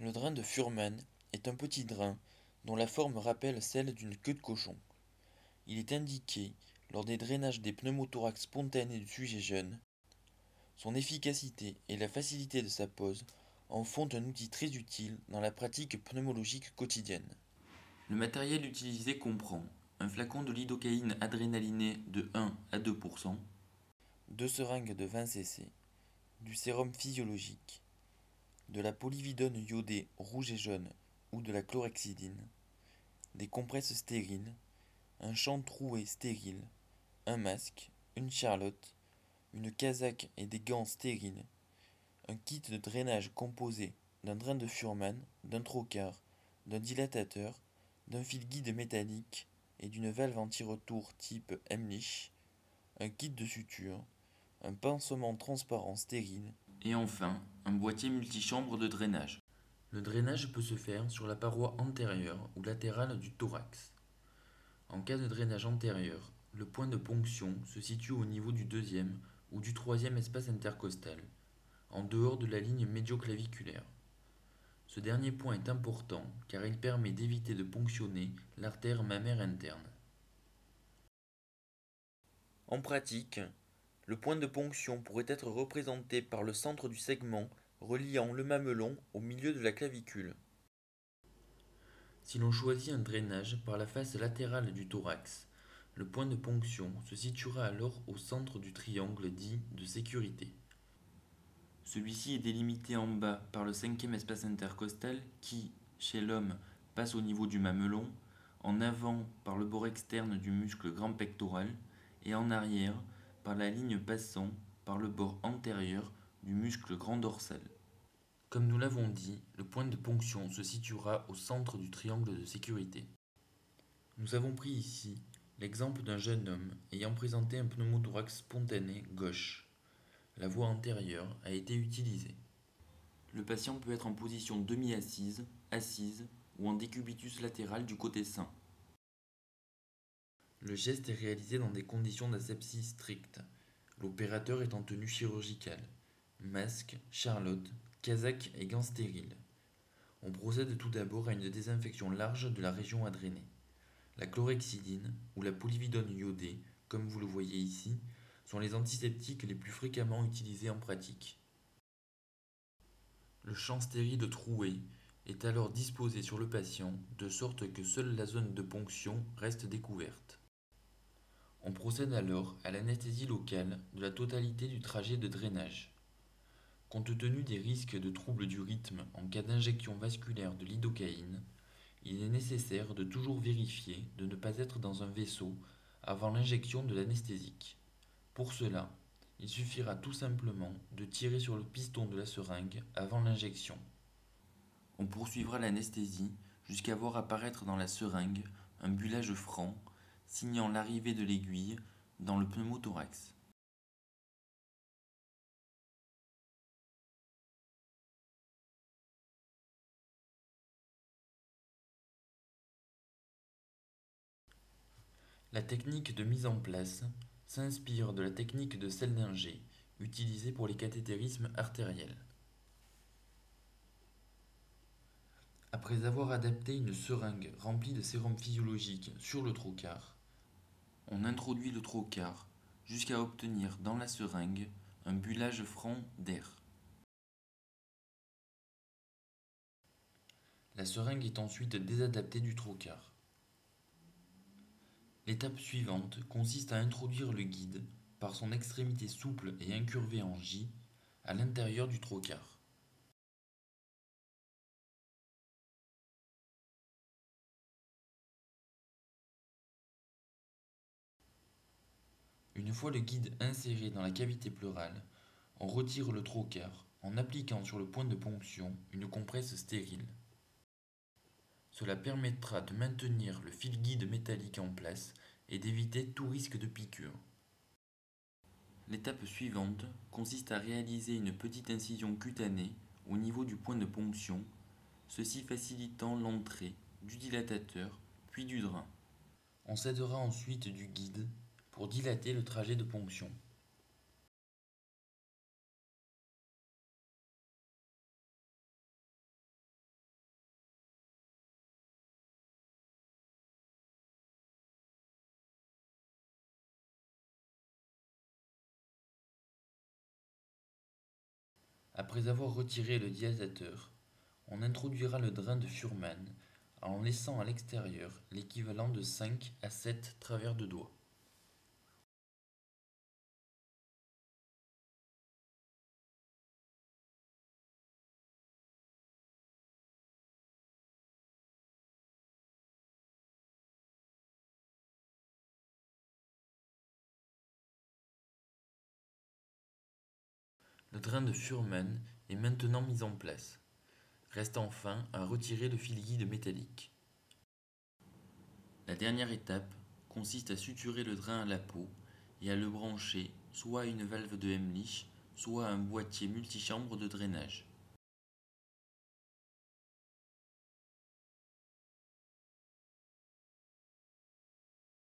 Le drain de Fuhrmann est un petit drain dont la forme rappelle celle d'une queue de cochon. Il est indiqué lors des drainages des pneumothorax spontanés du sujet jeune. Son efficacité et la facilité de sa pose en font un outil très utile dans la pratique pneumologique quotidienne. Le matériel utilisé comprend un flacon de lidocaïne adrénalinée de 1 à 2%, deux seringues de 20 cc, du sérum physiologique, de la polyvidone iodée rouge et jaune ou de la chlorhexidine, des compresses stériles, un champ troué stérile, un masque, une charlotte, une casaque et des gants stériles, un kit de drainage composé d'un drain de Furman, d'un trocar, d'un dilatateur, d'un fil guide métallique et d'une valve anti-retour type Emlich, un kit de suture, un pansement transparent stérile, et enfin un boîtier multichambre de drainage. Le drainage peut se faire sur la paroi antérieure ou latérale du thorax. En cas de drainage antérieur, le point de ponction se situe au niveau du deuxième ou du troisième espace intercostal, en dehors de la ligne médioclaviculaire. Ce dernier point est important car il permet d'éviter de ponctionner l'artère mammaire interne. En pratique, le point de ponction pourrait être représenté par le centre du segment reliant le mamelon au milieu de la clavicule. Si l'on choisit un drainage par la face latérale du thorax, le point de ponction se situera alors au centre du triangle dit de sécurité. Celui-ci est délimité en bas par le cinquième espace intercostal qui, chez l'homme, passe au niveau du mamelon, en avant par le bord externe du muscle grand pectoral et en arrière par la ligne passant par le bord antérieur du muscle grand dorsal. Comme nous l'avons dit, le point de ponction se situera au centre du triangle de sécurité. Nous avons pris ici l'exemple d'un jeune homme ayant présenté un pneumothorax spontané gauche. La voie antérieure a été utilisée. Le patient peut être en position demi-assise, assise ou en décubitus latéral du côté sain. Le geste est réalisé dans des conditions d'asepsie strictes. L'opérateur est en tenue chirurgicale. Masque, charlotte, casaque et gants stériles. On procède tout d'abord à une désinfection large de la région à drainer. La chlorhexidine ou la polyvidone iodée, comme vous le voyez ici, sont les antiseptiques les plus fréquemment utilisés en pratique. Le champ stérile troué est alors disposé sur le patient de sorte que seule la zone de ponction reste découverte. On procède alors à l'anesthésie locale de la totalité du trajet de drainage. Compte tenu des risques de troubles du rythme en cas d'injection vasculaire de lidocaïne, il est nécessaire de toujours vérifier de ne pas être dans un vaisseau avant l'injection de l'anesthésique. Pour cela, il suffira tout simplement de tirer sur le piston de la seringue avant l'injection. On poursuivra l'anesthésie jusqu'à voir apparaître dans la seringue un bullage franc signant l'arrivée de l'aiguille dans le pneumothorax. La technique de mise en place s'inspire de la technique de Seldinger utilisée pour les cathétérismes artériels. Après avoir adapté une seringue remplie de sérum physiologique sur le trocar, on introduit le trocar jusqu'à obtenir dans la seringue un bullage franc d'air. La seringue est ensuite désadaptée du trocar. L'étape suivante consiste à introduire le guide, par son extrémité souple et incurvée en J, à l'intérieur du trocar. Une fois le guide inséré dans la cavité pleurale, on retire le trocar en appliquant sur le point de ponction une compresse stérile. Cela permettra de maintenir le fil guide métallique en place et d'éviter tout risque de piqûre. L'étape suivante consiste à réaliser une petite incision cutanée au niveau du point de ponction, ceci facilitant l'entrée du dilatateur puis du drain. On s'aidera ensuite du guide pour dilater le trajet de ponction. Après avoir retiré le diasateur, on introduira le drain de Furman en laissant à l'extérieur l'équivalent de 5 à 7 travers de doigts. Le drain de Furman est maintenant mis en place. Reste enfin à retirer le fil guide métallique. La dernière étape consiste à suturer le drain à la peau et à le brancher soit à une valve de Hemlich, soit à un boîtier multichambre de drainage.